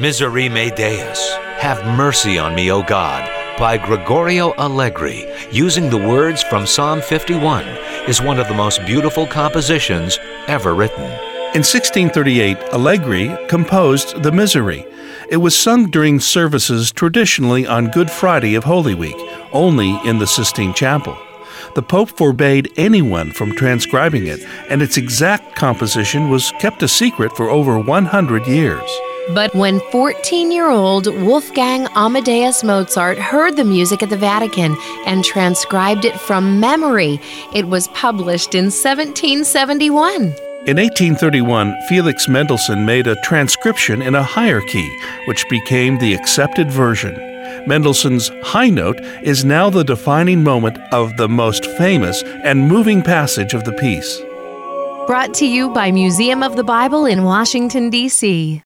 Miserere Deus, Have Mercy on Me, O God, by Gregorio Allegri, using the words from Psalm 51, is one of the most beautiful compositions ever written. In 1638, Allegri composed the Miserere. It was sung during services traditionally on Good Friday of Holy Week, only in the Sistine Chapel. The Pope forbade anyone from transcribing it, and its exact composition was kept a secret for over 100 years. But when 14 year old Wolfgang Amadeus Mozart heard the music at the Vatican and transcribed it from memory, it was published in 1771. In 1831, Felix Mendelssohn made a transcription in a higher key, which became the accepted version. Mendelssohn's High Note is now the defining moment of the most famous and moving passage of the piece. Brought to you by Museum of the Bible in Washington, D.C.